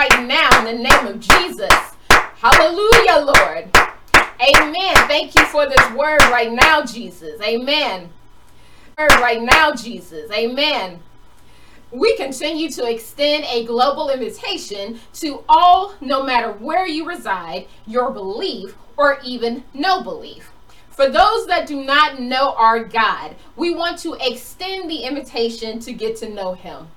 right now in the name of Jesus. Hallelujah, Lord. Amen. Thank you for this word right now, Jesus. Amen. Word right now, Jesus. Amen. We continue to extend a global invitation to all, no matter where you reside, your belief, or even no belief. For those that do not know our God, we want to extend the invitation to get to know Him.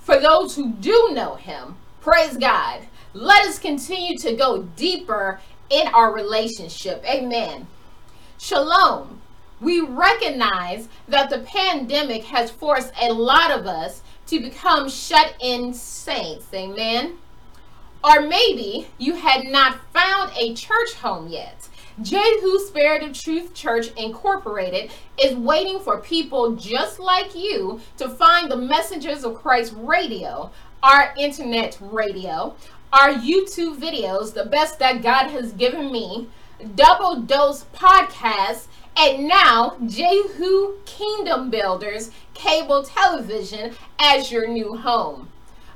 For those who do know Him, praise God. Let us continue to go deeper in our relationship. Amen. Shalom. We recognize that the pandemic has forced a lot of us to become shut in saints. Amen. Or maybe you had not found a church home yet. Jehu Spirit of Truth Church Incorporated is waiting for people just like you to find the Messengers of Christ radio, our internet radio, our YouTube videos, the best that God has given me, Double Dose Podcasts, and now Jehu Kingdom Builders cable television as your new home.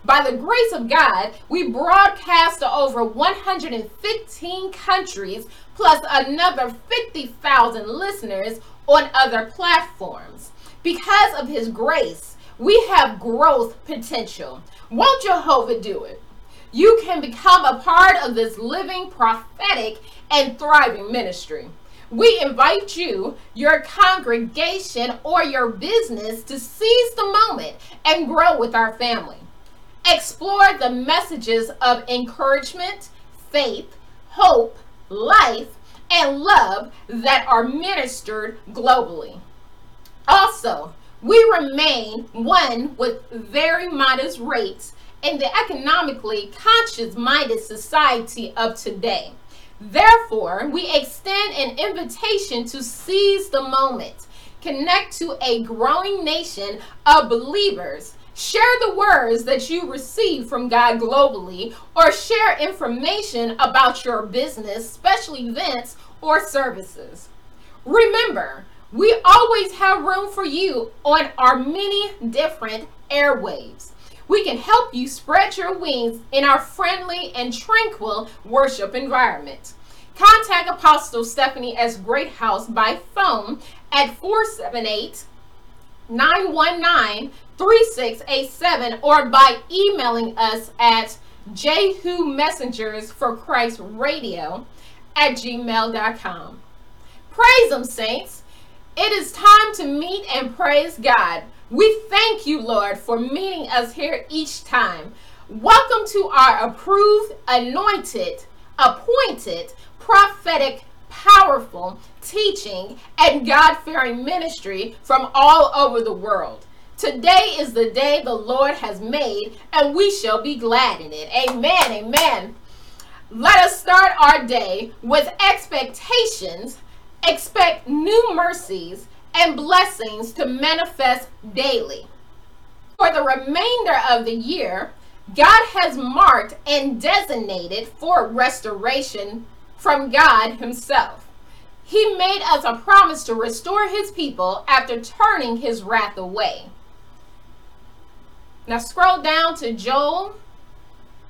By the grace of God, we broadcast to over 115 countries plus another 50,000 listeners on other platforms. Because of his grace, we have growth potential. Won't Jehovah do it? You can become a part of this living, prophetic, and thriving ministry. We invite you, your congregation, or your business to seize the moment and grow with our family. Explore the messages of encouragement, faith, hope, life, and love that are ministered globally. Also, we remain one with very modest rates in the economically conscious minded society of today. Therefore, we extend an invitation to seize the moment, connect to a growing nation of believers, share the words that you receive from God globally, or share information about your business, special events, or services. Remember, we always have room for you on our many different airwaves. We can help you spread your wings in our friendly and tranquil worship environment. Contact Apostle Stephanie S. Greathouse by phone at 478 919 3687 or by emailing us at Jehu Messengers for Christ Radio at gmail.com. Praise Him, saints. It is time to meet and praise God. We thank you, Lord, for meeting us here each time. Welcome to our approved, anointed, appointed, prophetic, powerful teaching and God fearing ministry from all over the world. Today is the day the Lord has made, and we shall be glad in it. Amen. Amen. Let us start our day with expectations. Expect new mercies and blessings to manifest daily. For the remainder of the year, God has marked and designated for restoration from God Himself. He made us a promise to restore His people after turning His wrath away. Now, scroll down to Joel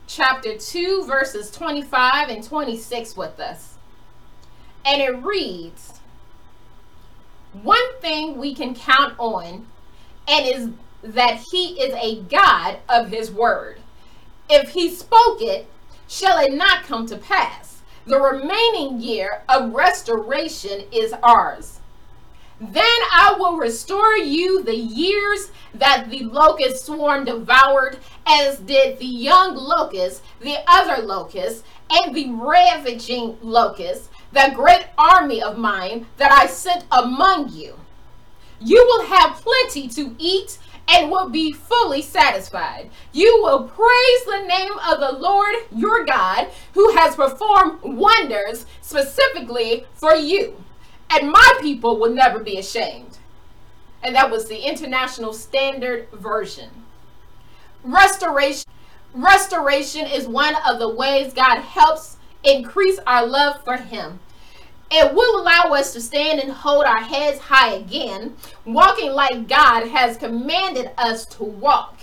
chapter 2, verses 25 and 26 with us. And it reads, one thing we can count on and is that he is a God of his word. If he spoke it, shall it not come to pass? The remaining year of restoration is ours. Then I will restore you the years that the locust swarm devoured, as did the young locust, the other locust, and the ravaging locust, that great army of mine that I sent among you. You will have plenty to eat and will be fully satisfied. You will praise the name of the Lord your God, who has performed wonders specifically for you. And my people will never be ashamed. And that was the International Standard Version. Restoration. Restoration is one of the ways God helps increase our love for Him. It will allow us to stand and hold our heads high again, walking like God has commanded us to walk.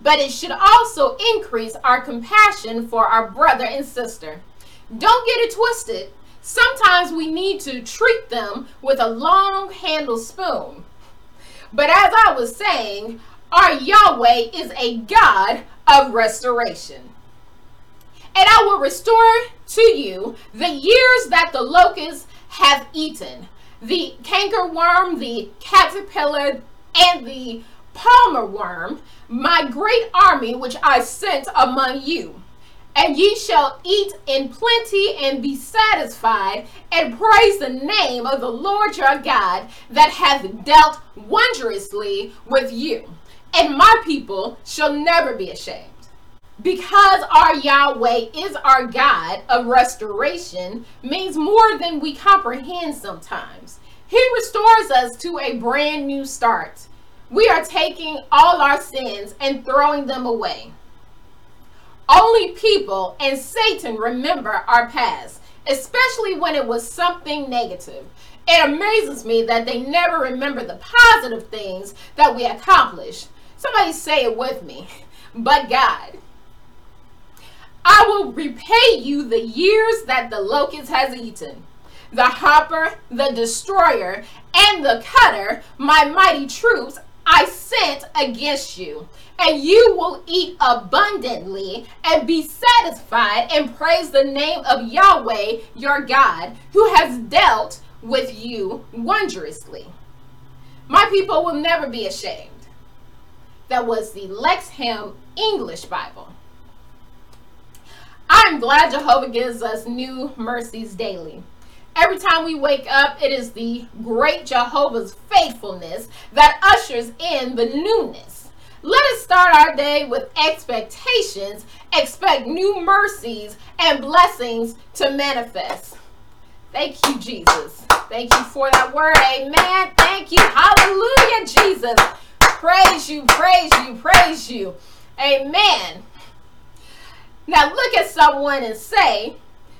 but it should also increase our compassion for our brother and sister. Don't get it twisted. Sometimes we need to treat them with a long handled spoon. But as I was saying, our Yahweh is a God of restoration. And I will restore to you the years that the locusts have eaten, the cankerworm, the caterpillar, and the palmer worm, my great army which I sent among you. And ye shall eat in plenty and be satisfied, and praise the name of the Lord your God that hath dealt wondrously with you. And my people shall never be ashamed. Because our Yahweh is our God of restoration, means more than we comprehend sometimes. He restores us to a brand new start. We are taking all our sins and throwing them away. Only people and Satan remember our past, especially when it was something negative. It amazes me that they never remember the positive things that we accomplished. Somebody say it with me. But God. I will repay you the years that the locust has eaten. The hopper, the destroyer, and the cutter, my mighty troops, I sent against you. And you will eat abundantly and be satisfied and praise the name of Yahweh your God, who has dealt with you wondrously. My people will never be ashamed. That was the Lexham English Bible. I'm glad Jehovah gives us new mercies daily. Every time we wake up, it is the great Jehovah's faithfulness that ushers in the newness. Let us start our day with expectations, expect new mercies and blessings to manifest. Thank you, Jesus. Thank you for that word. Amen. Thank you. Hallelujah, Jesus. Praise you, praise you, praise you. Amen. Now look at someone and say,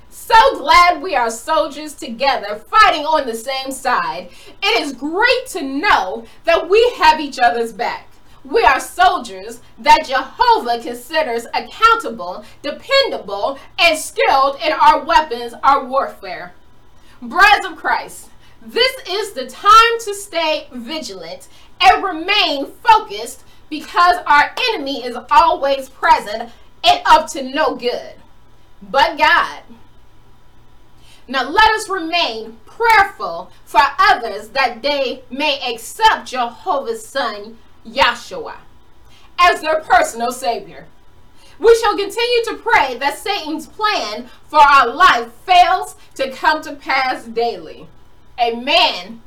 so glad we are soldiers together, fighting on the same side. It is great to know that we have each other's back. We are soldiers that Jehovah considers accountable, dependable, and skilled in our weapons, our warfare. Brothers of Christ, this is the time to stay vigilant and remain focused because our enemy is always present and up to no good. But God, now let us remain prayerful for others that they may accept Jehovah's Son, Yahshua, as their personal Savior. We shall continue to pray that Satan's plan for our life fails to come to pass daily. Amen.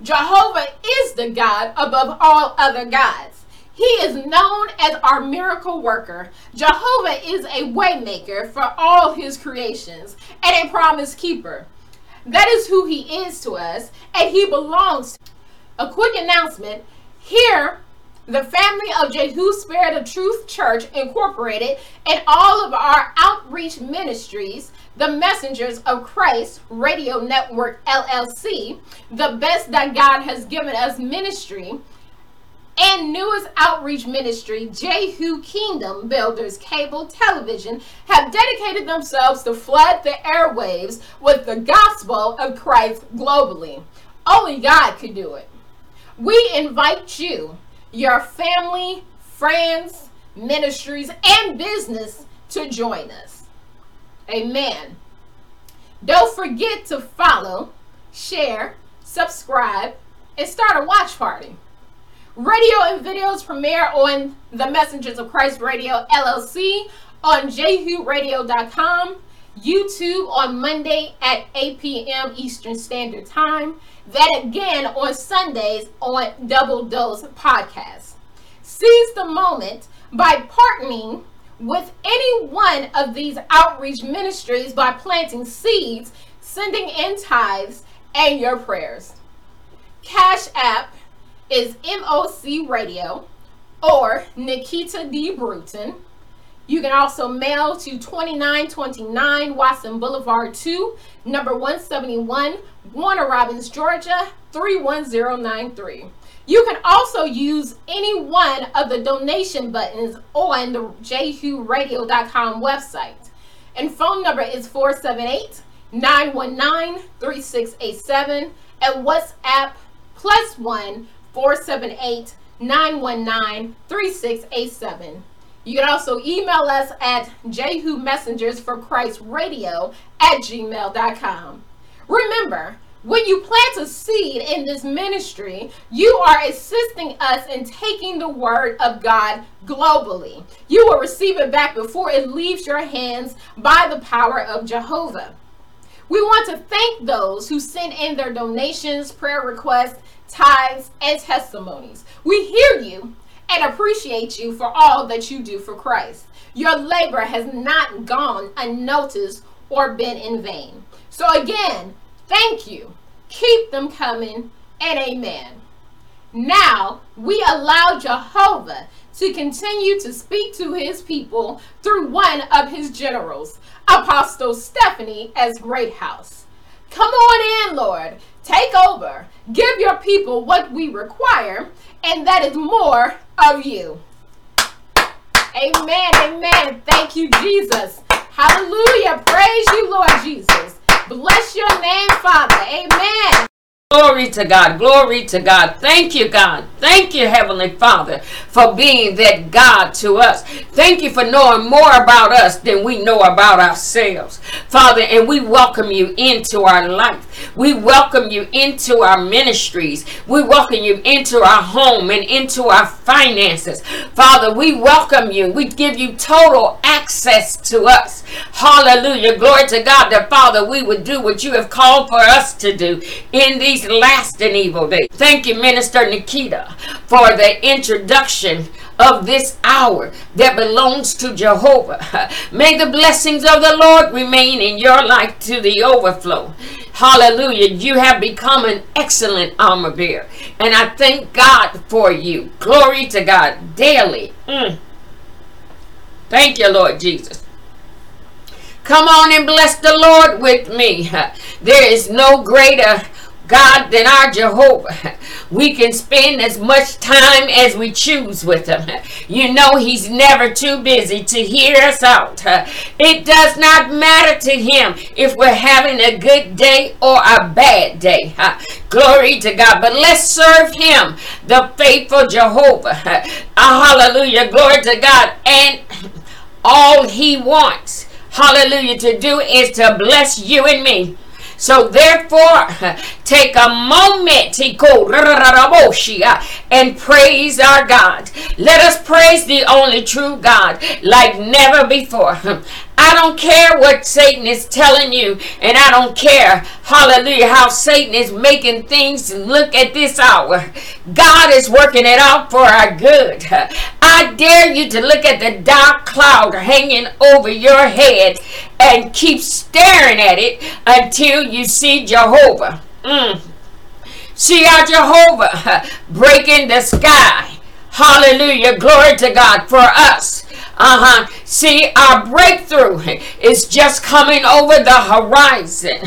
Jehovah is the God above all other gods. He is known as our miracle worker. Jehovah is a waymaker for all his creations and a promise keeper. That is who he is to us, and he belongs. A quick announcement here the family of Jehu Spirit of Truth Church Incorporated and all of our outreach ministries, the Messengers of Christ Radio Network LLC, the best that God has given us ministry, and newest outreach ministry, Jehu Kingdom Builders Cable Television, have dedicated themselves to flood the airwaves with the gospel of Christ globally. Only God could do it. We invite you, your family, friends, ministries, and business to join us. Amen. Don't forget to follow, share, subscribe, and start a watch party. Radio and videos premiere on the Messengers of Christ Radio LLC on jehuradio.com, YouTube on Monday at 8 p.m. Eastern Standard Time, That again on Sundays on Double Dose Podcast. Seize the moment by partnering with any one of these outreach ministries by planting seeds, sending in tithes, and your prayers. Cash App is MOC Radio or Nikita D. Bruton. You can also mail to 2929 Watson Boulevard 2, number 171, Warner Robins, Georgia 31093. You can also use any one of the donation buttons on the jehuradio.com website. And phone number is 478 919 3687 and WhatsApp plus 1 478 919 3687. You can also email us at Jehu Messengers for Christ Radio at gmail.com. Remember, when you plant a seed in this ministry, you are assisting us in taking the word of God globally. You will receive it back before it leaves your hands by the power of Jehovah. We want to thank those who send in their donations, prayer requests, tithes, and testimonies. We hear you and appreciate you for all that you do for Christ. Your labor has not gone unnoticed or been in vain. So, again, thank you. Keep them coming, and amen. Now, we allow Jehovah to continue to speak to his people through one of his generals, Apostle Stephanie S. Greathouse. Come on in, Lord. Take over. Give your people what we require, and that is more of you. Amen. Amen. Thank you, Jesus. Hallelujah. Praise you, Lord Jesus. Bless your name, Father. Amen. Glory to God. Glory to God. Thank you, God. Thank you, Heavenly Father, for being that God to us. Thank you for knowing more about us than we know about ourselves. Father, and we welcome you into our life. We welcome you into our ministries. We welcome you into our home and into our finances. Father, we welcome you. We give you total access to us. Hallelujah. Glory to God that, Father, we would do what you have called for us to do in these these last and evil days. Thank you, Minister Nikita, for the introduction of this hour that belongs to Jehovah. May the blessings of the Lord remain in your life to the overflow. Hallelujah. You have become an excellent armor bearer. And I thank God for you. Glory to God daily. Mm. Thank you, Lord Jesus. Come on and bless the Lord with me. There is no greater God than our Jehovah. We can spend as much time as we choose with him. You know he's never too busy to hear us out. It does not matter to him if we're having a good day or a bad day. Glory to God. But let's serve him, the faithful Jehovah. Hallelujah. Glory to God. And all he wants, hallelujah, to do is to bless you and me. So therefore, take a moment and praise our God. Let us praise the only true God like never before. I don't care what Satan is telling you, and I don't care, hallelujah, how Satan is making things look at this hour. God is working it out for our good. I dare you to look at the dark cloud hanging over your head and keep staring at it until you see Jehovah. Mm. See our Jehovah breaking the sky. Hallelujah. Glory to God for us. Uh huh. See, our breakthrough is just coming over the horizon.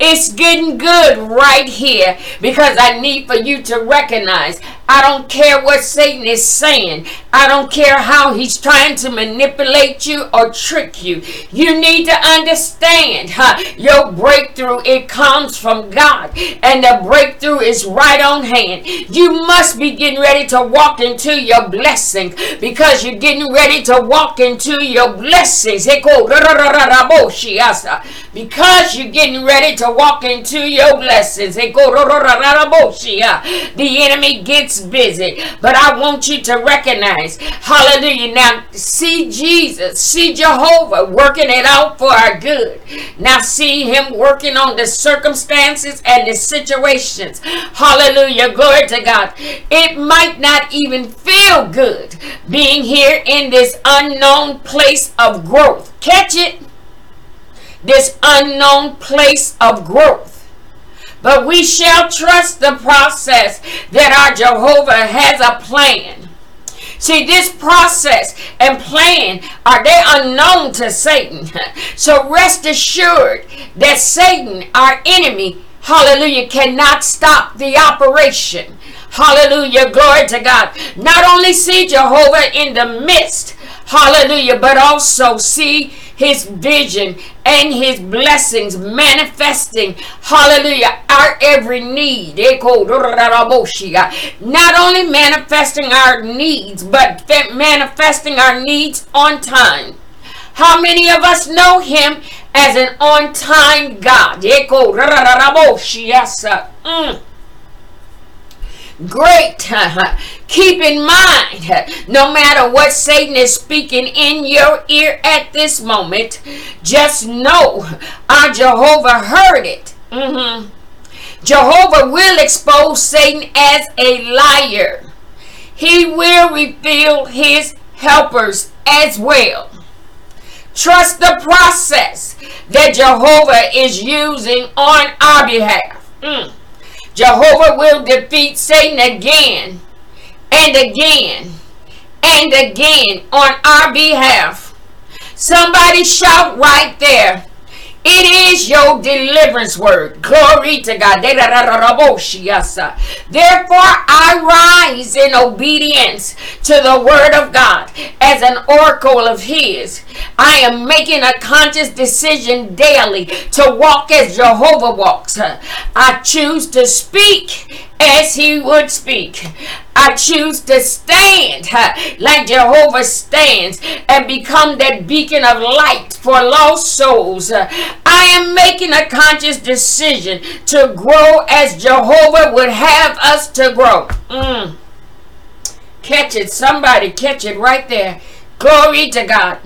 It's getting good right here because I need for you to recognize I don't care what Satan is saying. I don't care how he's trying to manipulate you or trick you. You need to understand huh? your breakthrough, it comes from God. And the breakthrough is right on hand. You must be getting ready to walk into your blessing because you're getting ready to walk into your blessings. Because you're getting ready to walk into your blessings. The enemy gets busy. But I want you to recognize, hallelujah. Now, see Jesus, see Jehovah working it out for our good. Now, see Him working on the circumstances and the situations. Hallelujah. Glory to God. It might not even feel good being here in this unknown place of growth. Catch it? This unknown place of growth. But we shall trust the process that our Jehovah has a plan. See, this process and plan are they unknown to Satan. So rest assured that Satan, our enemy, hallelujah, cannot stop the operation. Hallelujah. Glory to God. Not only see Jehovah in the midst, hallelujah, but also see his vision and his blessings manifesting, hallelujah, our every need. Not only manifesting our needs, but manifesting our needs on time. How many of us know him as an on time God? Mm great. Keep in mind, no matter what Satan is speaking in your ear at this moment, just know our Jehovah heard it. Mm-hmm. Jehovah will expose Satan as a liar. He will reveal his helpers as well. Trust the process that Jehovah is using on our behalf. Mm. Jehovah will defeat Satan again and again and again on our behalf. Somebody shout right there. It is your deliverance word. Glory to God. Therefore, I rise in obedience to the word of God as an oracle of His. I am making a conscious decision daily to walk as Jehovah walks. I choose to speak as he would speak. I choose to stand like Jehovah stands and become that beacon of light for lost souls. I am making a conscious decision to grow as Jehovah would have us to grow. Mm. Catch it. Somebody catch it right there. Glory to God.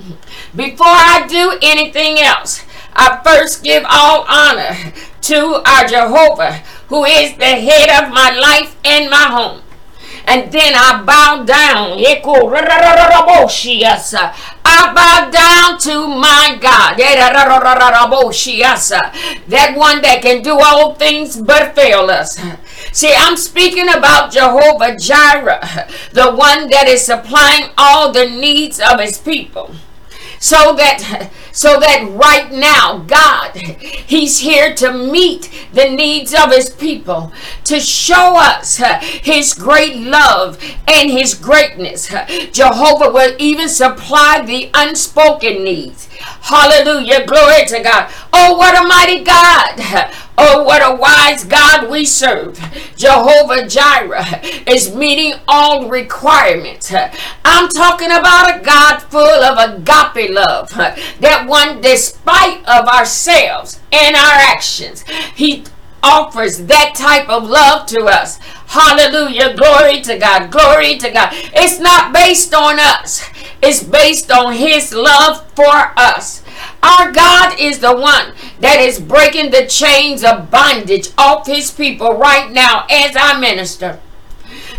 Before I do anything else, I first give all honor to our Jehovah, who is the head of my life and my home. And then I bow down. I bow down to my God. That one that can do all things but fail us. See, I'm speaking about Jehovah Jireh, the one that is supplying all the needs of his people so that so that right now God he's here to meet the needs of his people to show us uh, his great love and his greatness. Jehovah will even supply the unspoken needs hallelujah glory to God oh what a mighty God Oh, what a wise God we serve. Jehovah Jireh is meeting all requirements. I'm talking about a God full of agape love. That one, despite of ourselves and our actions, He offers that type of love to us. Hallelujah. Glory to God. Glory to God. It's not based on us. It's based on His love for us. Our God is the one that is breaking the chains of bondage off his people right now as I minister.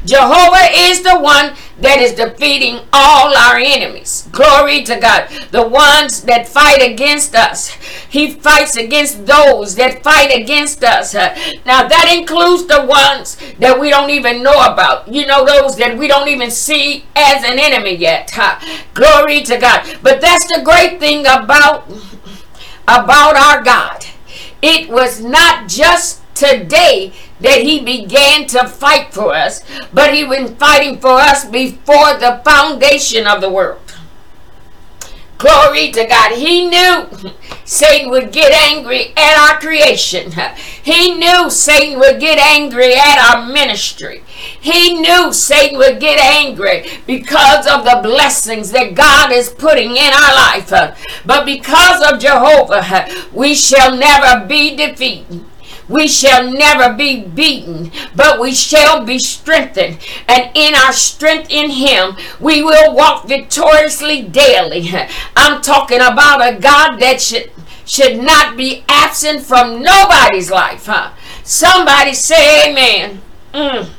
Jehovah is the one that is defeating all our enemies. Glory to God. The ones that fight against us. He fights against those that fight against us. Uh, now that includes the ones that we don't even know about. You know, those that we don't even see as an enemy yet. Glory to God. But that's the great thing about, about our God. It was not just today that he began to fight for us, but he been fighting for us before the foundation of the world. Glory to God. He knew Satan would get angry at our creation. He knew Satan would get angry at our ministry. He knew Satan would get angry because of the blessings that God is putting in our life. But because of Jehovah, we shall never be defeated. We shall never be beaten, but we shall be strengthened. And in our strength in Him, we will walk victoriously daily. I'm talking about a God that should, should not be absent from nobody's life. Huh? Somebody say amen. Mm.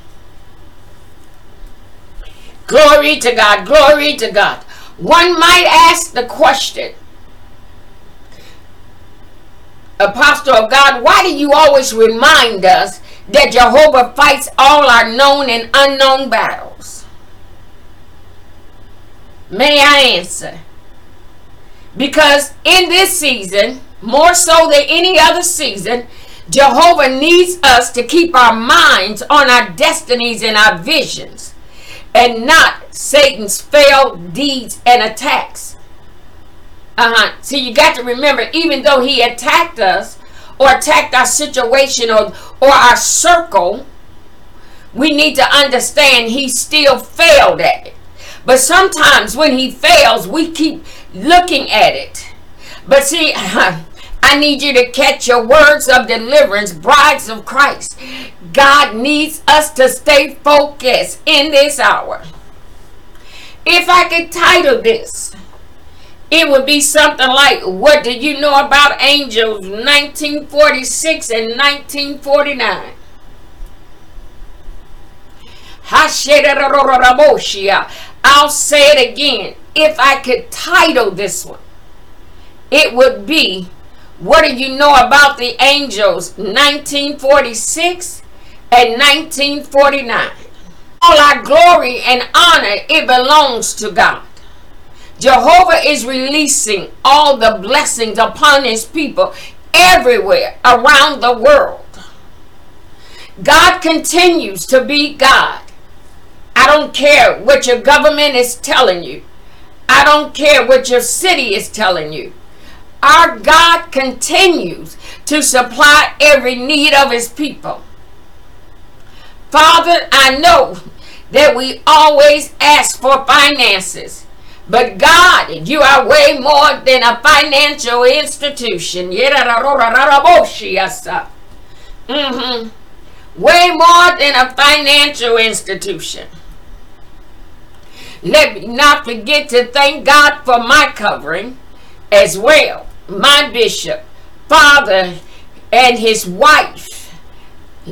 Glory to God. Glory to God. One might ask the question apostle of God, why do you always remind us that Jehovah fights all our known and unknown battles? May I answer? Because in this season, more so than any other season, Jehovah needs us to keep our minds on our destinies and our visions and not Satan's failed deeds and attacks. Uh-huh. So you got to remember, even though he attacked us or attacked our situation or, or our circle, we need to understand he still failed at it. But sometimes when he fails, we keep looking at it. But see, I need you to catch your words of deliverance, brides of Christ. God needs us to stay focused in this hour. If I could title this, it would be something like, What do you know about angels 1946 and 1949? I'll say it again. If I could title this one, it would be What do you know about the angels 1946 and 1949? All our glory and honor, it belongs to God. Jehovah is releasing all the blessings upon his people everywhere around the world. God continues to be God. I don't care what your government is telling you. I don't care what your city is telling you. Our God continues to supply every need of his people. Father, I know that we always ask for finances. But God, you are way more than a financial institution. Mm-hmm. Way more than a financial institution. Let me not forget to thank God for my covering as well. My bishop, father, and his wife,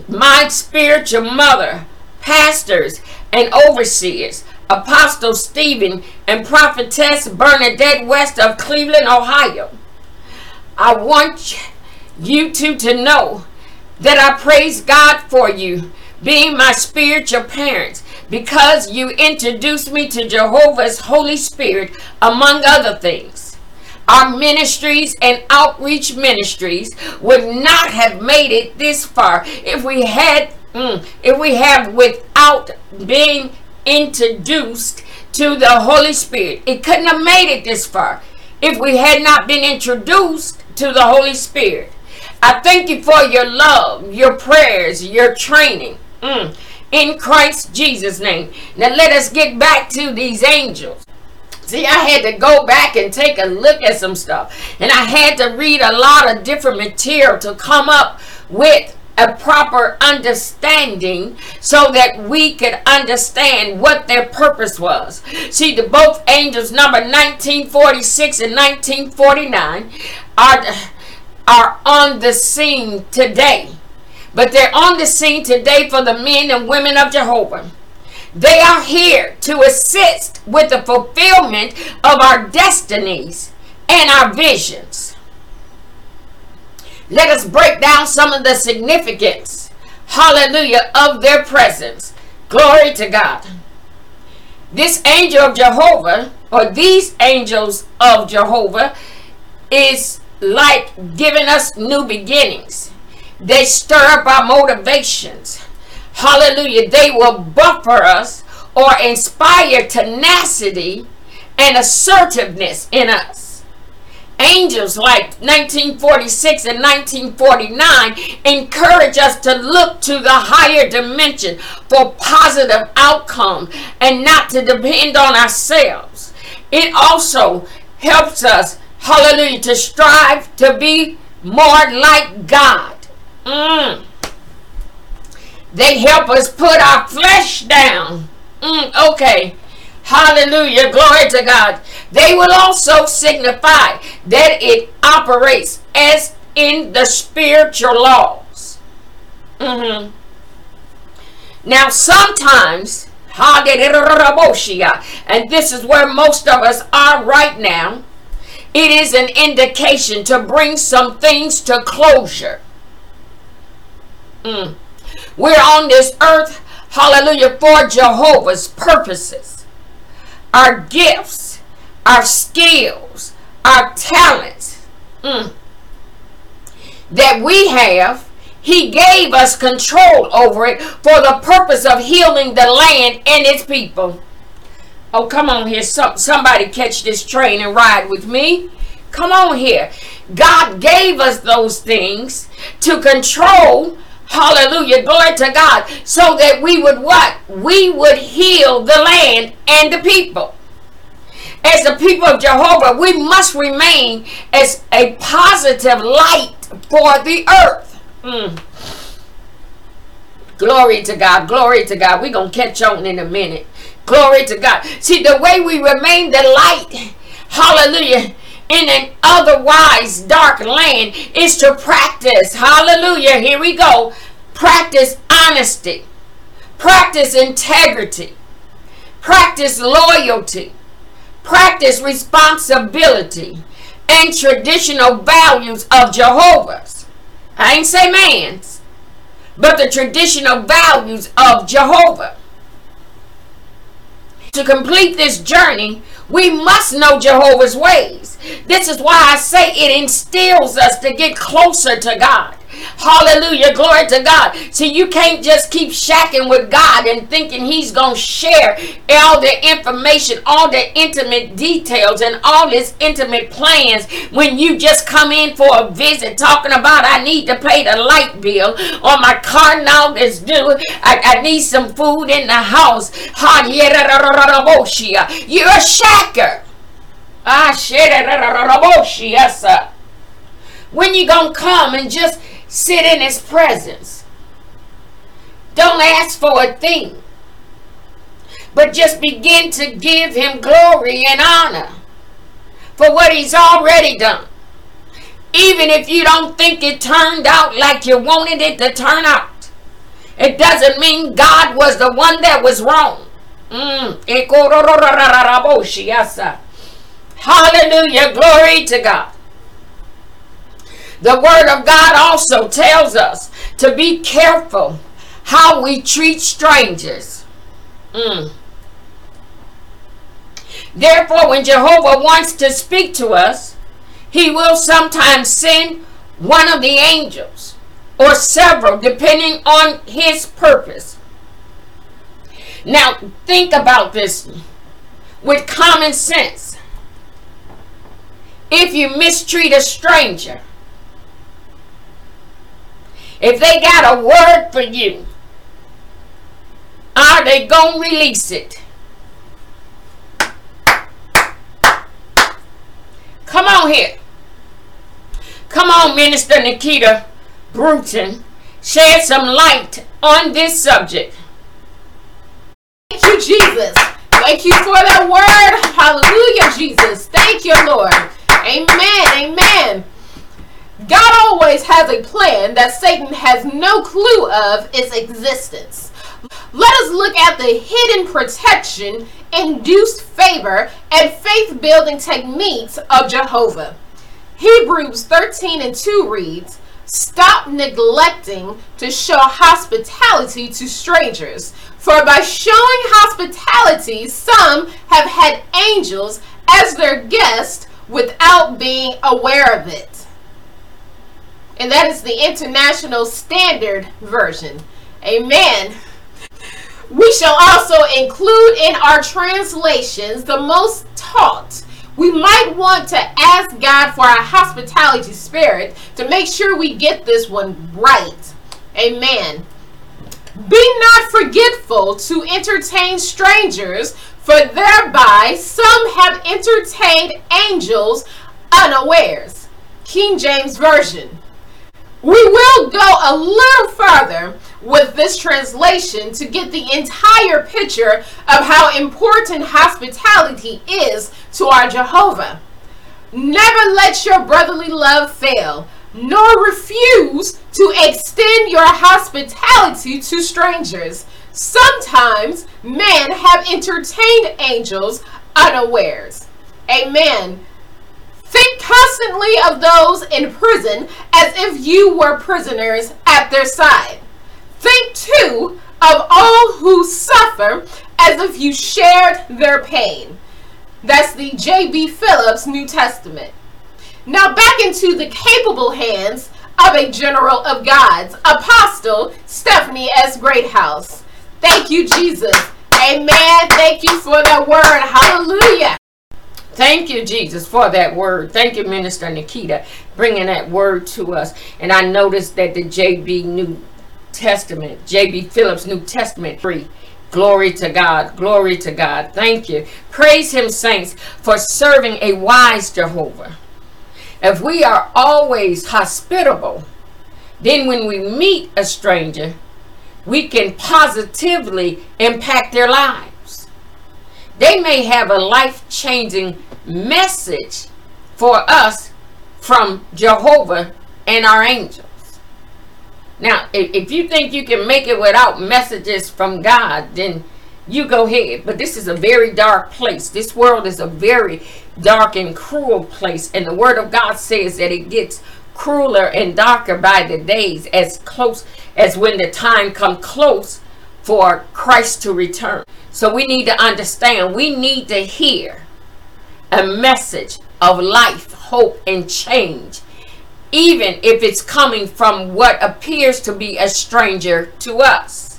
my spiritual mother, pastors, and overseers, Apostle Stephen and Prophetess Bernadette West of Cleveland, Ohio. I want you two to know that I praise God for you being my spiritual parents because you introduced me to Jehovah's Holy Spirit, among other things. Our ministries and outreach ministries would not have made it this far if we had, mm, if we have without being introduced to the Holy Spirit. It couldn't have made it this far if we had not been introduced to the Holy Spirit. I thank you for your love, your prayers, your training. Mm in Christ Jesus' name. Now let us get back to these angels. See, I had to go back and take a look at some stuff. And I had to read a lot of different material to come up with a proper understanding so that we could understand what their purpose was. See, the both angels number 1946 and 1949 are, are on the scene today. But they're on the scene today for the men and women of Jehovah. They are here to assist with the fulfillment of our destinies and our visions. Let us break down some of the significance, hallelujah, of their presence. Glory to God. This angel of Jehovah, or these angels of Jehovah, is like giving us new beginnings. They stir up our motivations. Hallelujah. They will buffer us or inspire tenacity and assertiveness in us. Angels like 1946 and 1949 encourage us to look to the higher dimension for positive outcome and not to depend on ourselves. It also helps us, hallelujah, to strive to be more like God. Mm. They help us put our flesh down. Mm, okay. Hallelujah. Glory to God. They will also signify that it operates as in the spiritual laws. Mm-hmm. Now, sometimes, and this is where most of us are right now, it is an indication to bring some things to closure. Mm. We're on this earth, hallelujah, for Jehovah's purposes. Our gifts, our skills, our talents mm, that we have He gave us control over it for the purpose of healing the land and its people. Oh, come on here. Some, somebody catch this train and ride with me. Come on here. God gave us those things to control. Hallelujah. Glory to God. So that we would what? We would heal the land and the people. As the people of Jehovah, we must remain as a positive light for the earth. Mm. Glory to God. Glory to God. We're going to catch on in a minute. Glory to God. See, the way we remain the light, hallelujah, in an otherwise dark land is to practice, hallelujah, here we go, practice honesty, practice integrity, practice loyalty, practice responsibility, and traditional values of Jehovah's. I ain't say man's, but the traditional values of Jehovah. To complete this journey, we must know Jehovah's ways. This is why I say it instills us to get closer to God. Hallelujah. Glory to God. See, you can't just keep shacking with God and thinking He's going to share all the information, all the intimate details, and all His intimate plans when you just come in for a visit talking about, I need to pay the light bill or my car now is due. I, I need some food in the house. You're a shacker. Ah, sir. When you gonna come and just Sit in his presence. Don't ask for a thing, but just begin to give him glory and honor for what he's already done. Even if you don't think it turned out like you wanted it to turn out, it doesn't mean God was the one that was wrong. Mm. Hallelujah. Glory to God. The Word of God also tells us to be careful how we treat strangers. Mm. Therefore, when Jehovah wants to speak to us, he will sometimes send one of the angels or several, depending on his purpose. Now, think about this with common sense. If you mistreat a stranger, if they got a word for you, are they going to release it? Come on here. Come on, Minister Nikita Bruton. Shed some light on this subject. Thank you, Jesus. Thank you for that word. Hallelujah, Jesus. Thank you, Lord. Amen. Amen. God always has a plan that Satan has no clue of its existence. Let us look at the hidden protection, induced favor, and faith building techniques of Jehovah. Hebrews 13 and 2 reads, Stop neglecting to show hospitality to strangers, for by showing hospitality, some have had angels as their guests without being aware of it and that is the International Standard Version. Amen. We shall also include in our translations the most taught. We might want to ask God for our hospitality spirit to make sure we get this one right. Amen. Be not forgetful to entertain strangers, for thereby some have entertained angels unawares. King James Version. We will go a little further with this translation to get the entire picture of how important hospitality is to our Jehovah. Never let your brotherly love fail, nor refuse to extend your hospitality to strangers. Sometimes men have entertained angels unawares. Amen. Think constantly of those in prison as if you were prisoners at their side. Think too of all who suffer as if you shared their pain. That's the J.B. Phillips New Testament. Now back into the capable hands of a general of God's, Apostle Stephanie S. Greathouse. Thank you, Jesus. Amen. Thank you for that word. Hallelujah. Thank you, Jesus, for that word. Thank you, Minister Nikita, bringing that word to us. And I noticed that the JB New Testament, JB Phillips New Testament, free. Glory to God. Glory to God. Thank you. Praise Him, saints, for serving a wise Jehovah. If we are always hospitable, then when we meet a stranger, we can positively impact their lives. They may have a life changing message for us from Jehovah and our angels. Now, if, you think you can make it without messages from God, then you go ahead. But this is a very dark place. This world is a very dark and cruel place. And the Word of God says that it gets crueler and darker by the days as close as when the time come close for Christ to return. So we need to understand, we need to hear a message of life, hope, and change even if it's coming from what appears to be a stranger to us.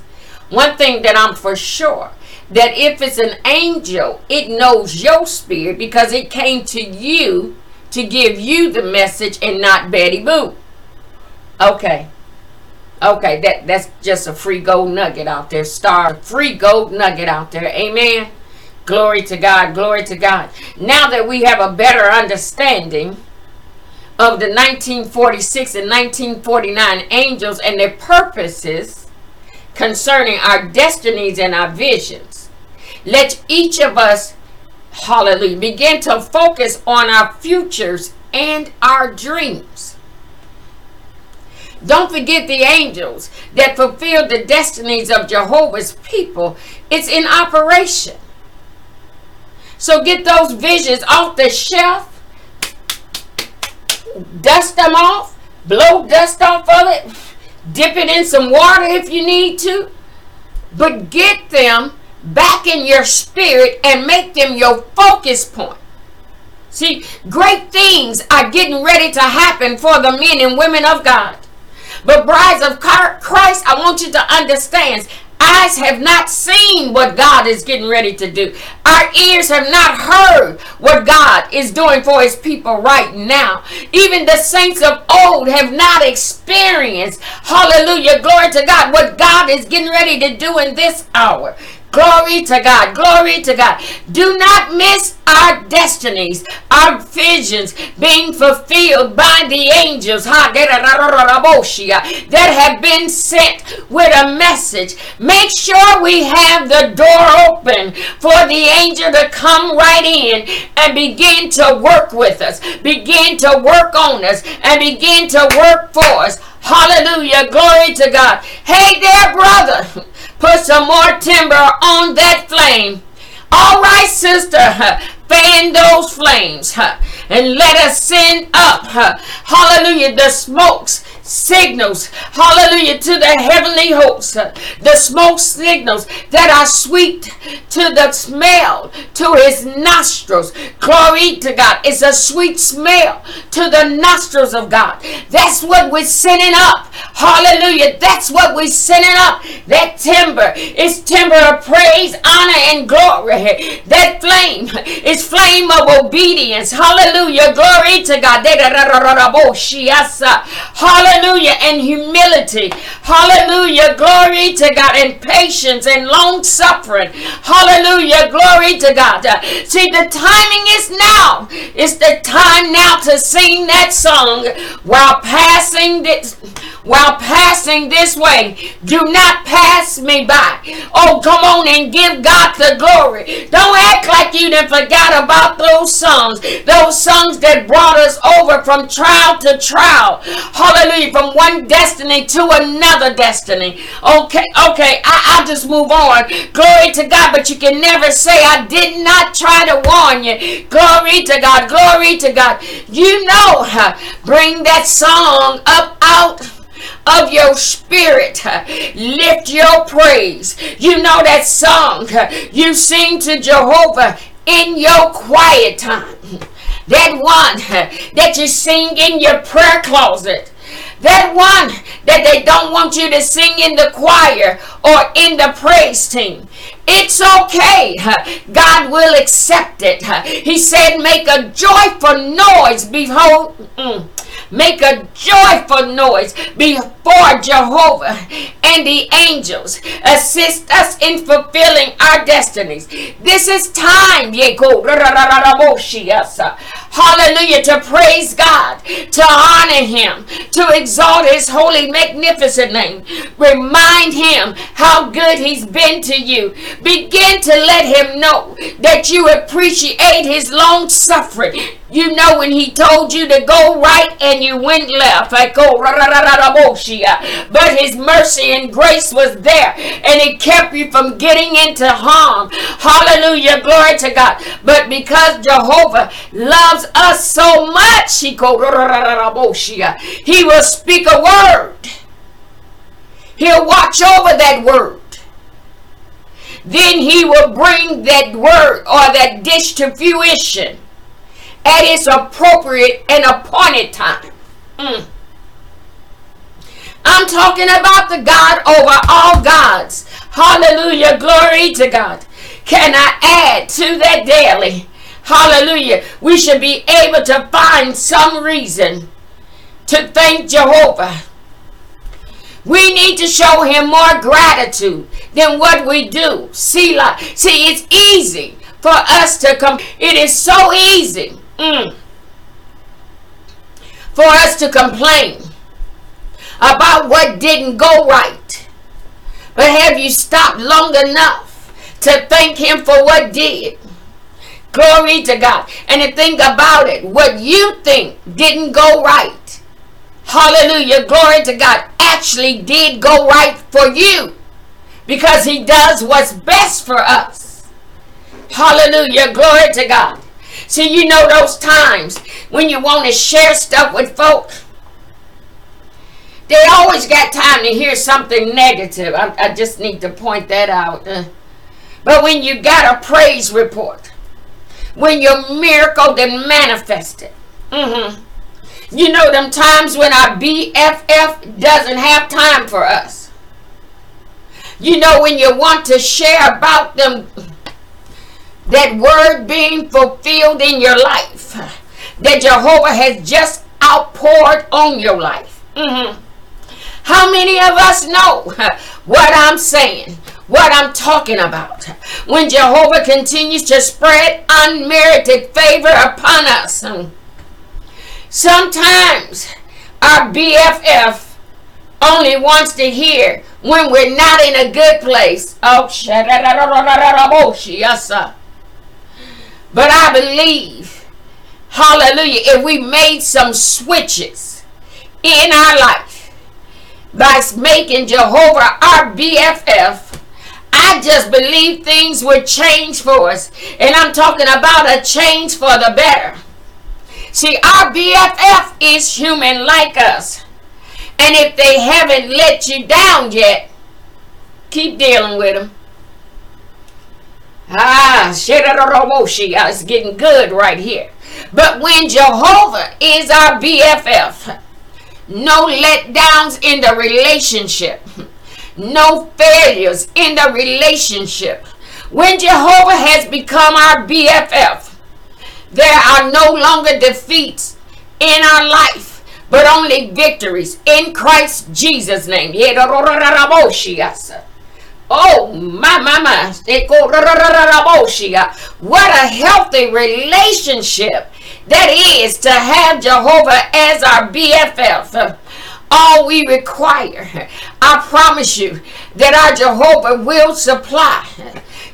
One thing that I'm for sure that if it's an angel, it knows your spirit because it came to you to give you the message and not Betty Boo. Okay. Okay, that, that's just a free gold nugget out there. Star free gold nugget out there. Amen. Glory to God. Glory to God. Now that we have a better understanding of the 1946 and 1949 angels and their purposes concerning our destinies and our visions. Let each of us, hallelujah, begin to focus on our futures and our dreams. Don't forget the angels that fulfill the destinies of Jehovah's people. It's in operation. So get those visions off the shelf dust them off, blow dust off of it, dip it in some water if you need to, but get them back in your spirit and make them your focus point. See, great things are getting ready to happen for the men and women of God. But brides of Christ, I want you to understand eyes have not seen what God is getting ready to do. Our ears have not heard what God is doing for his people right now. Even the saints of old have not experienced, hallelujah, glory to God, what God is getting ready to do in this hour. Glory to God. Glory to God. Do not miss our destinies, our visions being fulfilled by the angels that have been sent with a message. Make sure we have the door open for the angel to come right in and begin to work with us, begin to work on us, and begin to work for us. Hallelujah. Glory to God. Hey there, brother. Put some more timber on that flame. All right, sister, fan those flames and let us send up, hallelujah, the smokes signals, hallelujah, to the heavenly hosts, the smoke signals that are sweet to the smell, to his nostrils. Glory to God. It's a sweet smell to the nostrils of God. That's what we're sending up. Hallelujah. That's what we're sending up. That timber is timber of praise, honor, and glory. That flame is flame of obedience. Hallelujah. Glory to God. Hallelujah. Hallelujah. And humility. Hallelujah. Glory to God. And patience and long suffering. Hallelujah. Glory to God. See, the timing is now. It's the time now to sing that song while passing this while passing this way. Do not pass me by. Oh, come on and give God the glory. Don't act like you didn't forgot about those songs. Those songs that brought us over from trial to trial. Hallelujah. From one destiny to another destiny. Okay, okay. I, I'll just move on. Glory to God. But you can never say, I did not try to warn you. Glory to God. Glory to God. You know, bring that song up out of your spirit. Lift your praise. You know that song you sing to Jehovah in your quiet time. That one that you sing in your prayer closet That one that they don't want you to sing in the choir or in the praise team. It's okay. God will accept it. He said, make a joyful noise. Behold, mm, make a joyful noise before Jehovah and the angels. Assist us in fulfilling our destinies. This is time. Hallelujah. To praise God, to honor Him, to exalt His holy, magnificent name. Remind Him how good He's been to you. Begin to let Him know that you appreciate His long suffering. You know when He told you to go right and you went left. I go, but His mercy and grace was there and it kept you from getting into harm. Hallelujah. Glory to God. But because Jehovah loves us so much, he will speak a word. He'll watch over that word. Then he will bring that word or that dish to fruition at its appropriate and appointed time. Mm. I'm talking about the God over all gods. Hallelujah. Glory to God. Can I add to that daily? Hallelujah. We should be able to find some reason to thank Jehovah. We need to show him more gratitude than what we do. See, like, see, it's easy for us to come. It is so easy mm, for us to complain about what didn't go right. But have you stopped long enough to thank Him for what did? Glory to God. And to think about it, what you think didn't go right. Hallelujah. Glory to God. Actually did go right for you. Because he does what's best for us. Hallelujah. Glory to God. See, you know those times when you want to share stuff with folks they always got time to hear something negative. I, I just need to point that out. Uh, but when you got a praise report, when your miracle then manifested, mm-hmm, you know them times when our BFF doesn't have time for us. You know when you want to share about them, that word being fulfilled in your life, that Jehovah has just outpoured on your life. Mm-hmm. How many of us know what I'm saying? What I'm talking about. When Jehovah continues to spread unmerited favor upon us. Sometimes our BFF only wants to hear when we're not in a good place. Oh, yes, sir. But I believe, hallelujah, if we made some switches in our life, by making Jehovah our BFF. I just believe things would change for us. And I'm talking about a change for the better. See, our BFF is human like us. And if they haven't let you down yet, keep dealing with them. Ah, it's getting good right here. But when Jehovah is our BFF, no letdowns in the relationship, no failures in the relationship. When Jehovah has become our BFF, there are no longer defeats in our life, but only victories in Christ Jesus' name. Oh, my, my. What a healthy relationship that is to have Jehovah as our BFF. All we require, I promise you, that our Jehovah will supply.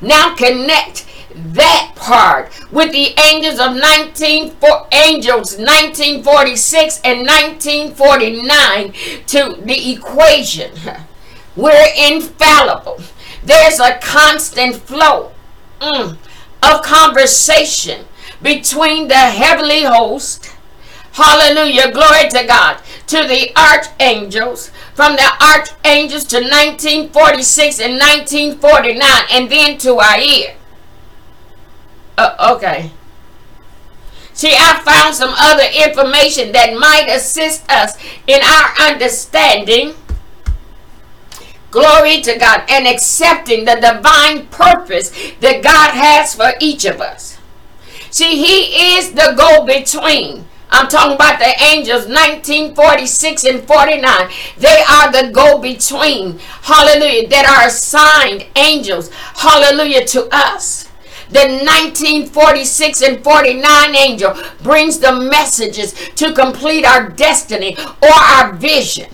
Now connect that part with the angels of 19 for angels 1946 and 1949 to the equation. We're infallible. There's a constant flow mm, of conversation between the heavenly host, hallelujah, glory to God, to the archangels, from the archangels to 1946 and 1949, and then to our ear. Uh, okay. See, I found some other information that might assist us in our understanding. Glory to God and accepting the divine purpose that God has for each of us. See, He is the go between. I'm talking about the angels 1946 and 49. They are the go between. Hallelujah. That are assigned angels. Hallelujah to us. The 1946 and 49 angel brings the messages to complete our destiny or our vision.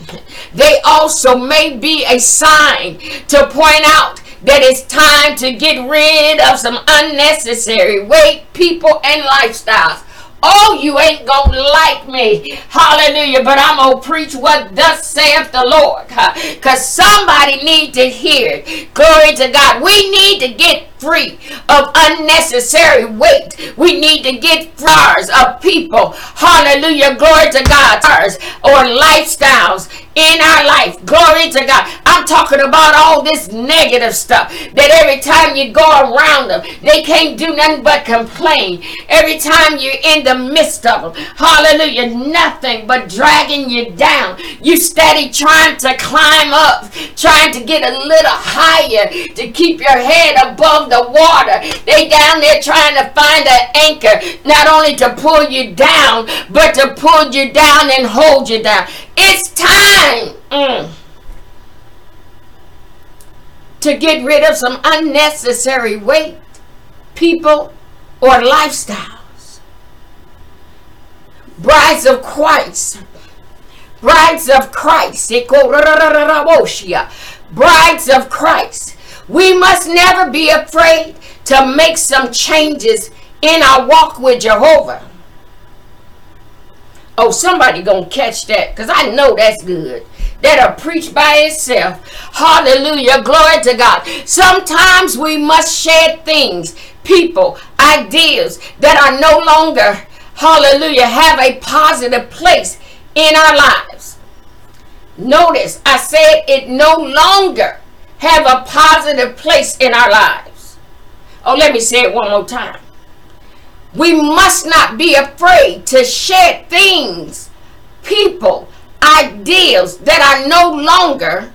They also may be a sign to point out that it's time to get rid of some unnecessary weight, people, and lifestyles. Oh, you ain't gonna like me. Hallelujah. But I'm gonna preach what thus saith the Lord. Because somebody need to hear it. Glory to God. We need to get free of unnecessary weight. We need to get flowers of people. Hallelujah. Glory to God. Or lifestyles in our life. Glory to God. I'm talking about all this negative stuff that every time you go around them, they can't do nothing but complain. Every time you're in the midst of them, hallelujah, nothing but dragging you down. You steady trying to climb up, trying to get a little higher to keep your head above the water. They down there trying to find an anchor, not only to pull you down, but to pull you down and hold you down. It's time mm, to get rid of some unnecessary weight, people, or lifestyles. Brides of Christ. Brides of Christ. Brides of Christ. We must never be afraid to make some changes in our walk with Jehovah. Oh, somebody gonna catch that because I know that's good. That'll preach by itself. Hallelujah. Glory to God. Sometimes we must shed things, people, ideas that are no longer, hallelujah, have a positive place in our lives. Notice I said it no longer have a positive place in our lives. Oh, let me say it one more time. We must not be afraid to shed things, people, ideals that are no longer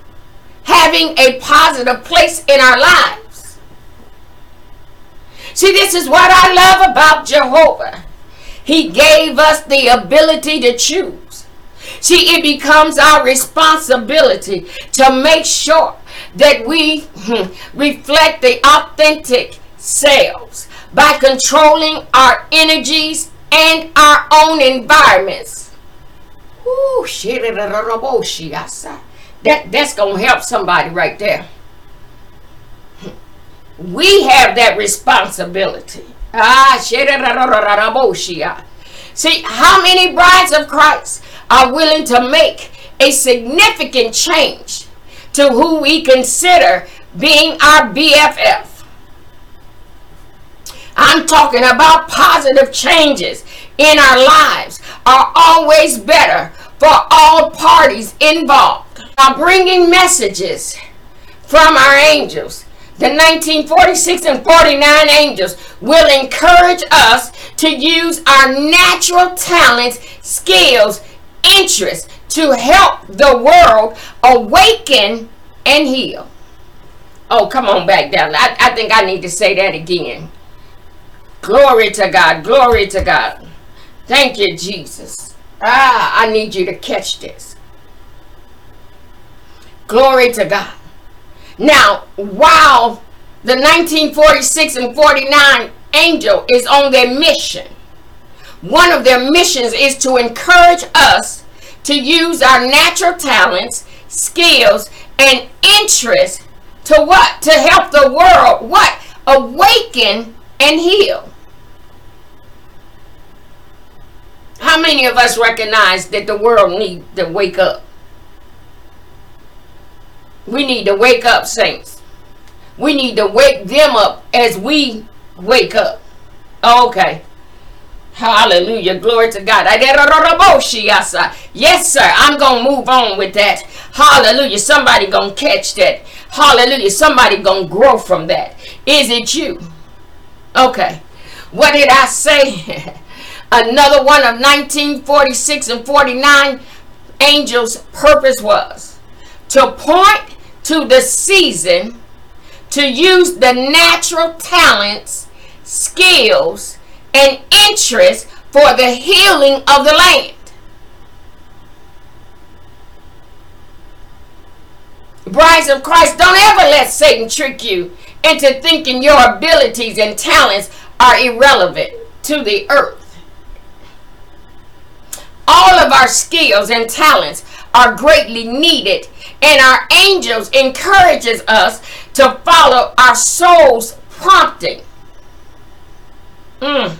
having a positive place in our lives. See, this is what I love about Jehovah. He gave us the ability to choose. See, it becomes our responsibility to make sure that we reflect the authentic selves by controlling our energies and our own environments. Ooh, that, that's going to help somebody right there. We have that responsibility. Ah, See, how many brides of Christ are willing to make a significant change to who we consider being our BFF? I'm talking about positive changes in our lives are always better for all parties involved. I'm bringing messages from our angels. The 1946 and 49 angels will encourage us to use our natural talents, skills, interests to help the world awaken and heal. Oh, come on back down. I, I think I need to say that again. Glory to God. Glory to God. Thank you, Jesus. Ah, I need you to catch this. Glory to God. Now, while the 1946 and 49 angel is on their mission, one of their missions is to encourage us to use our natural talents, skills, and interests to what? To help the world what? Awaken and heal. How many of us recognize that the world needs to wake up? We need to wake up, saints. We need to wake them up as we wake up. Okay. Hallelujah. Glory to God. Yes, sir. I'm going to move on with that. Hallelujah. Somebody going to catch that. Hallelujah. Somebody going to grow from that. Is it you? Okay. What did I say? Another one of 1946 and 49 angels' purpose was to point to the season to use the natural talents, skills, and interests for the healing of the land. Brides of Christ, don't ever let Satan trick you into thinking your abilities and talents are irrelevant to the earth. All of our skills and talents are greatly needed, and our angels encourages us to follow our soul's prompting. Mm.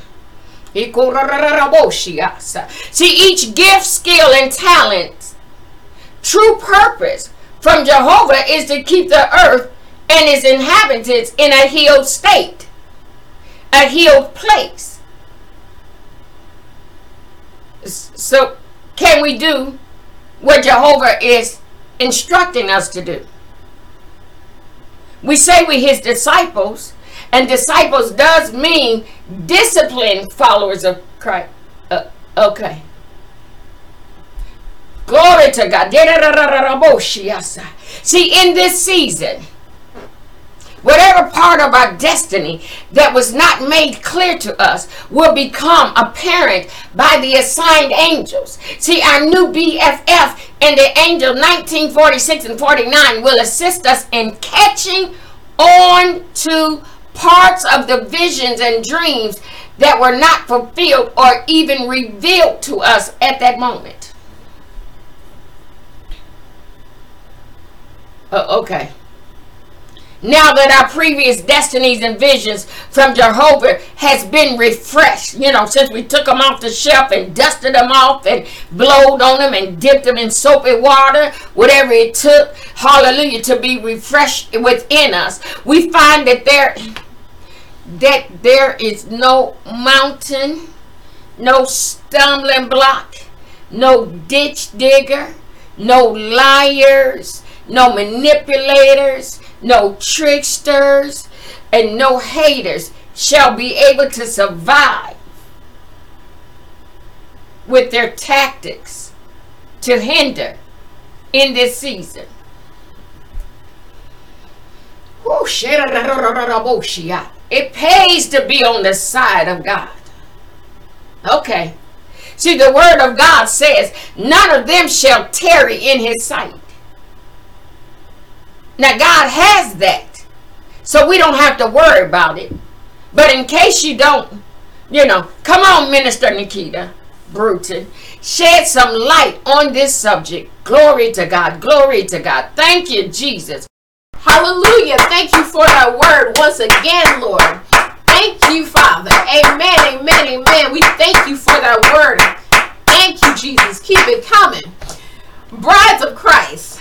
See, each gift, skill, and talent, true purpose from Jehovah is to keep the earth and its inhabitants in a healed state, a healed place. So, can we do what Jehovah is instructing us to do? We say we his disciples, and disciples does mean disciplined followers of Christ. Uh, okay. Glory to God. See, in this season, whatever part of our destiny that was not made clear to us will become apparent by the assigned angels. See, our new BFF and the angel 1946 and 49 will assist us in catching on to parts of the visions and dreams that were not fulfilled or even revealed to us at that moment. Uh, okay. Now that our previous destinies and visions from Jehovah has been refreshed, you know, since we took them off the shelf and dusted them off and blowed on them and dipped them in soapy water, whatever it took, hallelujah, to be refreshed within us, we find that there that there is no mountain, no stumbling block, no ditch digger, no liars, no manipulators, no tricksters, and no haters shall be able to survive with their tactics to hinder in this season. It pays to be on the side of God. Okay. See, the word of God says, none of them shall tarry in his sight. Now, God has that. So we don't have to worry about it. But in case you don't, you know, come on, Minister Nikita Bruton. Shed some light on this subject. Glory to God. Glory to God. Thank you, Jesus. Hallelujah. Thank you for that word once again, Lord. Thank you, Father. Amen, amen, amen. We thank you for that word. Thank you, Jesus. Keep it coming. Brides of Christ.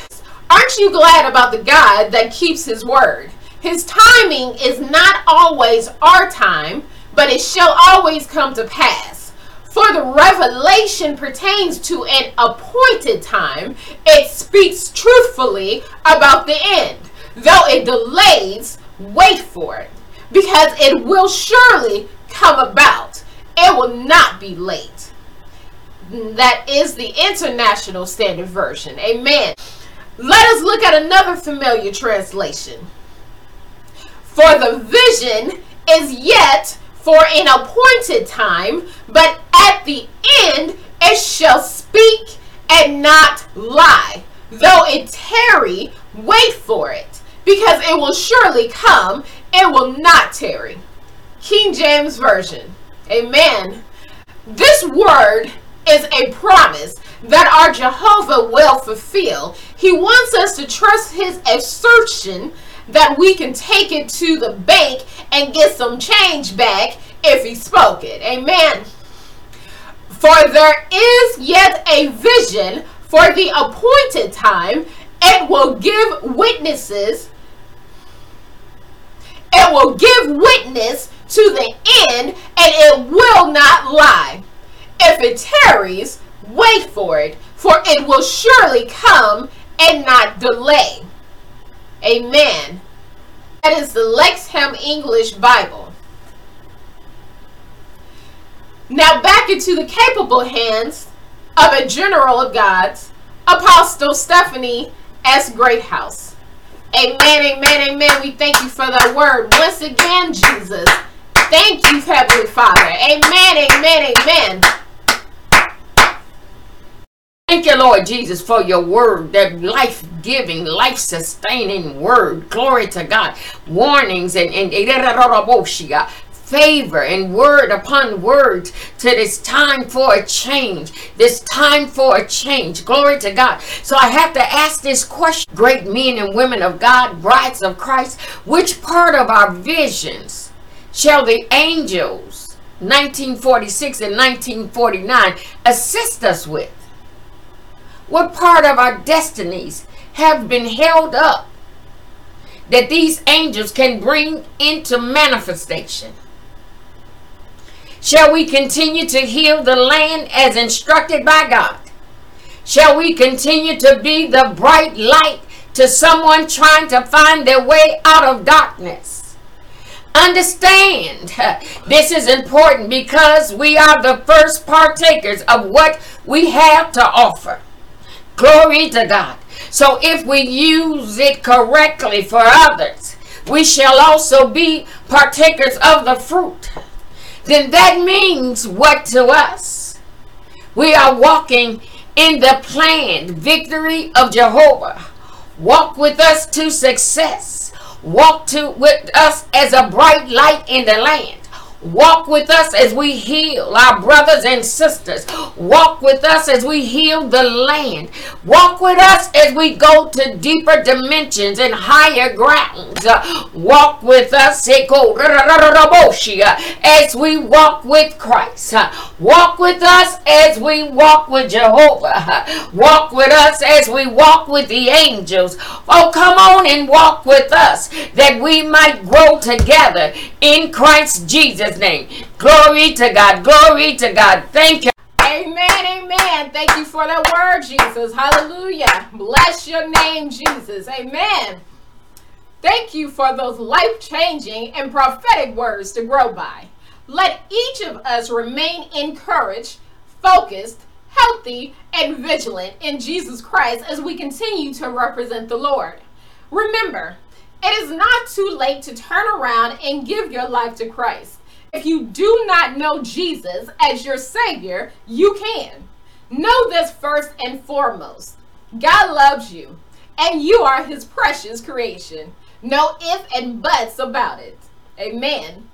Aren't you glad about the God that keeps his word? His timing is not always our time, but it shall always come to pass. For the revelation pertains to an appointed time, it speaks truthfully about the end. Though it delays, wait for it, because it will surely come about. It will not be late. That is the International Standard Version. Amen. Let us look at another familiar translation. For the vision is yet for an appointed time, but at the end it shall speak and not lie. Though it tarry, wait for it, because it will surely come, it will not tarry. King James Version. Amen. This word is a promise that our Jehovah will fulfill. He wants us to trust his assertion that we can take it to the bank and get some change back if he spoke it. Amen. For there is yet a vision for the appointed time. It will give witnesses. It will give witness to the end and it will not lie. If it tarries, Wait for it, for it will surely come and not delay. Amen. That is the Lexham English Bible. Now back into the capable hands of a general of God's, Apostle Stephanie S. Greathouse. Amen, amen, amen. We thank you for that word. Once again, Jesus. Thank you, Heavenly Father. Amen, amen, amen. Thank you, Lord Jesus, for your word, that life giving, life sustaining word. Glory to God. Warnings and, and favor and word upon word to this time for a change. This time for a change. Glory to God. So I have to ask this question great men and women of God, brides of Christ, which part of our visions shall the angels 1946 and 1949 assist us with? What part of our destinies have been held up that these angels can bring into manifestation? Shall we continue to heal the land as instructed by God? Shall we continue to be the bright light to someone trying to find their way out of darkness? Understand, this is important because we are the first partakers of what we have to offer. Glory to God. So if we use it correctly for others, we shall also be partakers of the fruit then that means what to us? We are walking in the planned victory of Jehovah. Walk with us to success. Walk to with us as a bright light in the land. Walk with us as we heal our brothers and sisters. Walk with us as we heal the land. Walk with us as we go to deeper dimensions and higher grounds. Walk with us as we walk with Christ. Walk with us as we walk with Jehovah. Walk with us as we walk with the angels. Oh, come on and walk with us that we might grow together in Christ Jesus name. Glory to God. Glory to God. Thank you. Amen, amen. Thank you for that word, Jesus. Hallelujah. Bless your name, Jesus. Amen. Thank you for those life changing and prophetic words to grow by. Let each of us remain encouraged, focused, healthy, and vigilant in Jesus Christ as we continue to represent the Lord. Remember, it is not too late to turn around and give your life to Christ. If you do not know Jesus as your Savior, you can. Know this first and foremost God loves you, and you are His precious creation. No ifs and buts about it. Amen.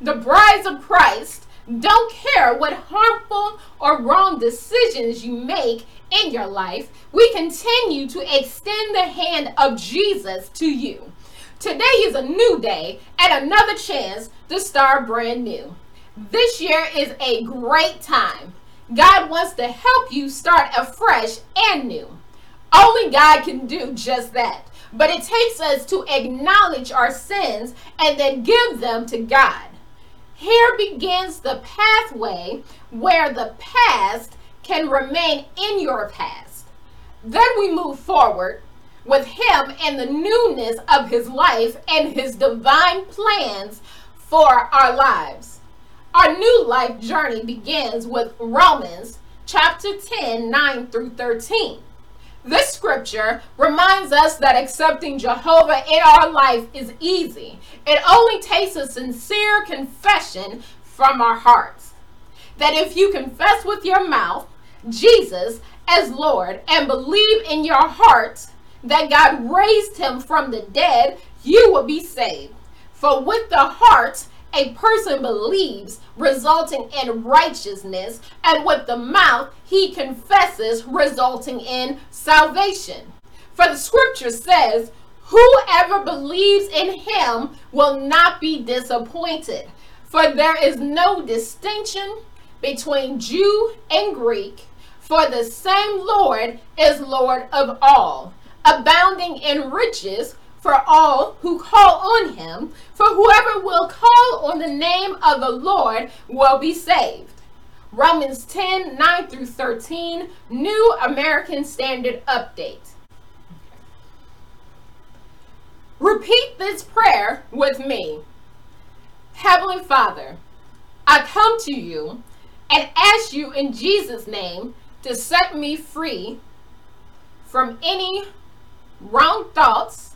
The brides of Christ don't care what harmful or wrong decisions you make in your life, we continue to extend the hand of Jesus to you. Today is a new day and another chance to start brand new. This year is a great time. God wants to help you start afresh and new. Only God can do just that. But it takes us to acknowledge our sins and then give them to God. Here begins the pathway where the past can remain in your past. Then we move forward with him and the newness of his life and his divine plans for our lives. Our new life journey begins with Romans chapter 10, 9 through 13. This scripture reminds us that accepting Jehovah in our life is easy. It only takes a sincere confession from our hearts. That if you confess with your mouth Jesus as Lord and believe in your heart that God raised him from the dead, you will be saved. For with the heart a person believes, resulting in righteousness, and with the mouth he confesses, resulting in salvation. For the scripture says, Whoever believes in him will not be disappointed. For there is no distinction between Jew and Greek, for the same Lord is Lord of all abounding in riches for all who call on him. For whoever will call on the name of the Lord will be saved. Romans 10 9 through 13, New American Standard Update. Repeat this prayer with me. Heavenly Father, I come to you and ask you in Jesus' name to set me free from any wrong thoughts,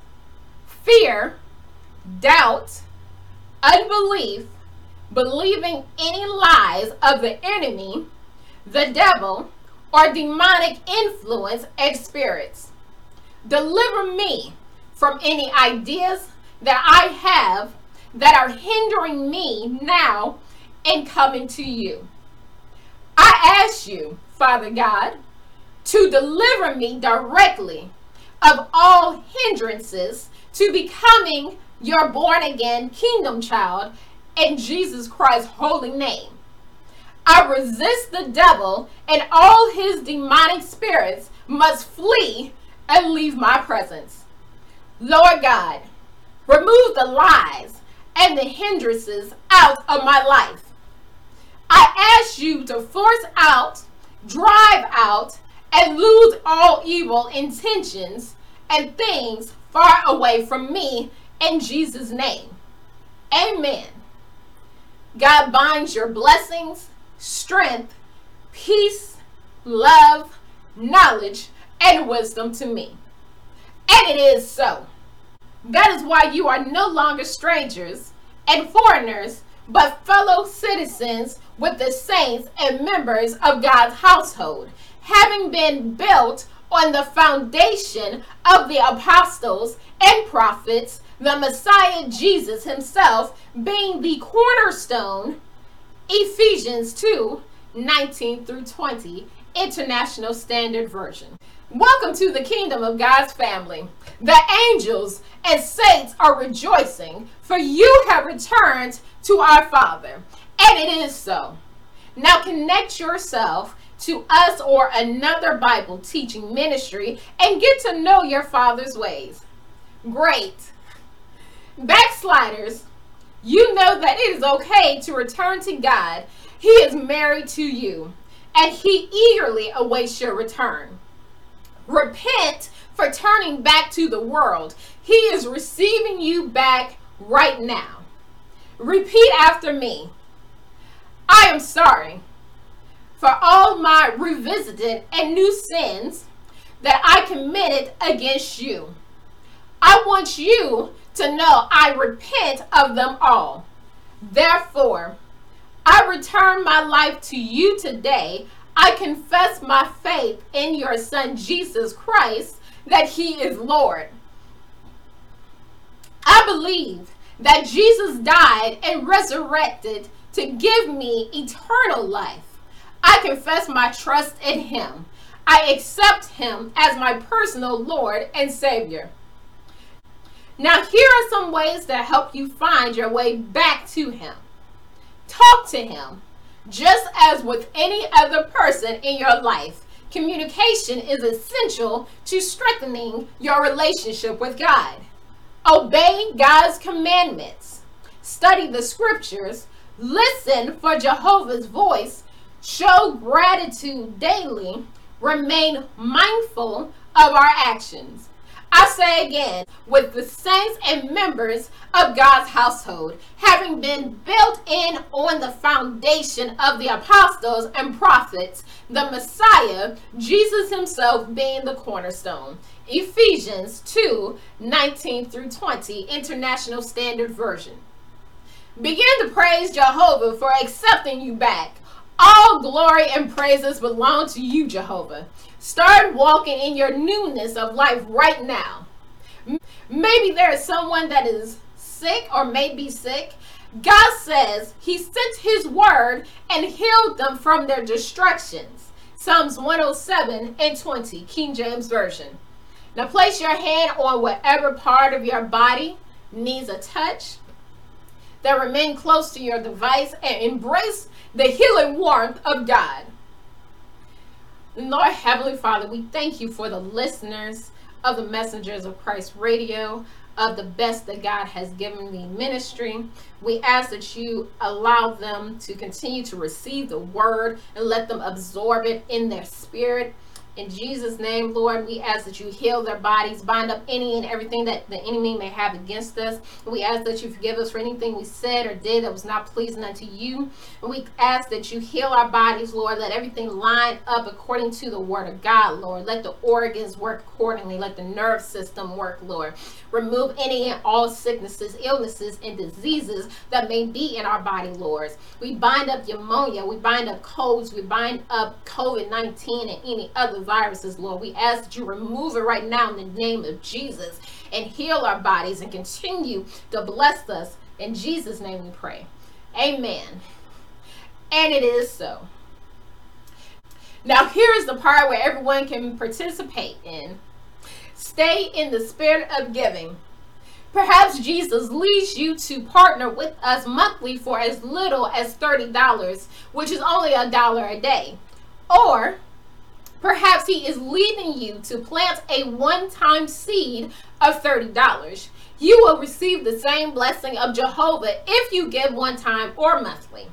fear, doubt, unbelief, believing any lies of the enemy, the devil, or demonic influence and spirits. Deliver me from any ideas that I have that are hindering me now in coming to you. I ask you, Father God, to deliver me directly of all hindrances to becoming your born again kingdom child in Jesus Christ's holy name. I resist the devil and all his demonic spirits must flee and leave my presence. Lord God, remove the lies and the hindrances out of my life. I ask you to force out, drive out, and lose all evil intentions and things far away from me in Jesus' name. Amen. God binds your blessings, strength, peace, love, knowledge, and wisdom to me. And it is so. That is why you are no longer strangers and foreigners, but fellow citizens with the saints and members of God's household, having been built on the foundation of the apostles and prophets, the Messiah Jesus himself being the cornerstone. Ephesians 2 19 through 20, International Standard Version. Welcome to the kingdom of God's family. The angels and saints are rejoicing, for you have returned to our Father. And it is so. Now connect yourself to us or another Bible teaching ministry and get to know your Father's ways. Great. Backsliders, you know that it is okay to return to God. He is married to you, and He eagerly awaits your return. Repent for turning back to the world. He is receiving you back right now. Repeat after me. I am sorry for all my revisited and new sins that I committed against you. I want you to know I repent of them all. Therefore, I return my life to you today. I confess my faith in your Son Jesus Christ that He is Lord. I believe that Jesus died and resurrected to give me eternal life. I confess my trust in Him. I accept Him as my personal Lord and Savior. Now, here are some ways to help you find your way back to Him. Talk to Him. Just as with any other person in your life, communication is essential to strengthening your relationship with God. Obey God's commandments. Study the scriptures. Listen for Jehovah's voice. Show gratitude daily. Remain mindful of our actions. I say again, with the saints and members of God's household, having been built in on the foundation of the apostles and prophets, the Messiah, Jesus himself being the cornerstone. Ephesians 2 19 through 20, International Standard Version. Begin to praise Jehovah for accepting you back. All glory and praises belong to you, Jehovah. Start walking in your newness of life right now. Maybe there is someone that is sick or may be sick. God says he sent his word and healed them from their destructions. Psalms 107 and 20, King James Version. Now place your hand on whatever part of your body needs a touch. Then remain close to your device and embrace the healing warmth of God. Lord Heavenly Father, we thank you for the listeners of the Messengers of Christ radio, of the best that God has given the ministry. We ask that you allow them to continue to receive the word and let them absorb it in their spirit. In Jesus' name, Lord, we ask that you heal their bodies, bind up any and everything that the enemy may have against us. We ask that you forgive us for anything we said or did that was not pleasing unto you. And we ask that you heal our bodies, Lord. Let everything line up according to the word of God, Lord. Let the organs work accordingly. Let the nerve system work, Lord. Remove any and all sicknesses, illnesses, and diseases that may be in our body, Lord. We bind up pneumonia. We bind up colds. We bind up COVID 19 and any other viruses, Lord. We ask that you remove it right now in the name of Jesus and heal our bodies and continue to bless us. In Jesus' name we pray. Amen. And it is so. Now, here is the part where everyone can participate in. Stay in the spirit of giving. Perhaps Jesus leads you to partner with us monthly for as little as $30, which is only a dollar a day. Or Perhaps he is leading you to plant a one time seed of $30. You will receive the same blessing of Jehovah if you give one time or monthly.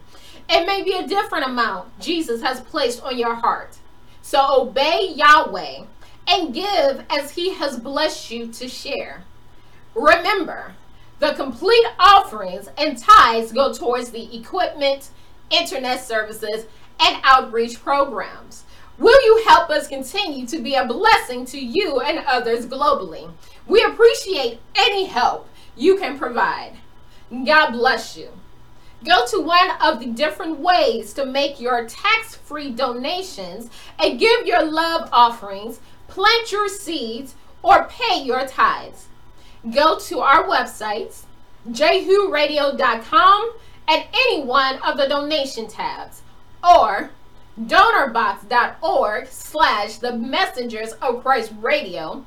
It may be a different amount Jesus has placed on your heart. So obey Yahweh and give as he has blessed you to share. Remember, the complete offerings and tithes go towards the equipment, internet services, and outreach programs. Will you help us continue to be a blessing to you and others globally? We appreciate any help you can provide. God bless you. Go to one of the different ways to make your tax free donations and give your love offerings, plant your seeds, or pay your tithes. Go to our websites, jehuradio.com, and any one of the donation tabs, or donorbox.org slash the messengers of Christ radio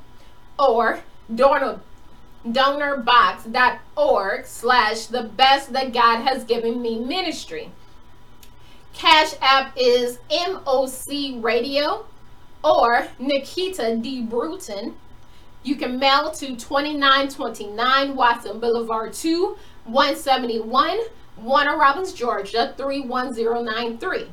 or donor donorbox.org slash the best that God has given me ministry. Cash app is MOC Radio or Nikita D. Bruton. You can mail to 2929 Watson Boulevard 2, 171, Warner Robins, Georgia 31093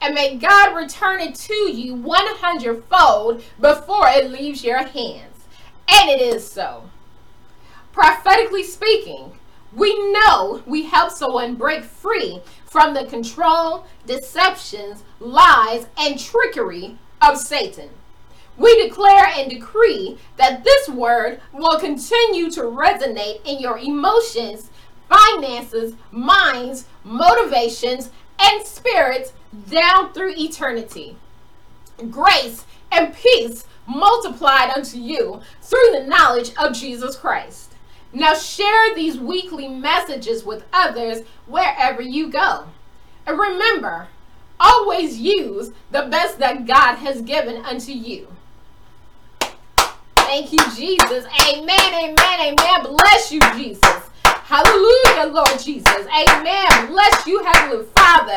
and may God return it to you 100 fold before it leaves your hands. And it is so. Prophetically speaking, we know we help someone break free from the control, deceptions, lies, and trickery of Satan. We declare and decree that this word will continue to resonate in your emotions, finances, minds, motivations, and spirits down through eternity. Grace and peace multiplied unto you through the knowledge of Jesus Christ. Now share these weekly messages with others wherever you go. And remember, always use the best that God has given unto you. Thank you, Jesus. Amen, amen, amen. Bless you, Jesus. Hallelujah, Lord Jesus. Amen. Bless you, Heavenly Father.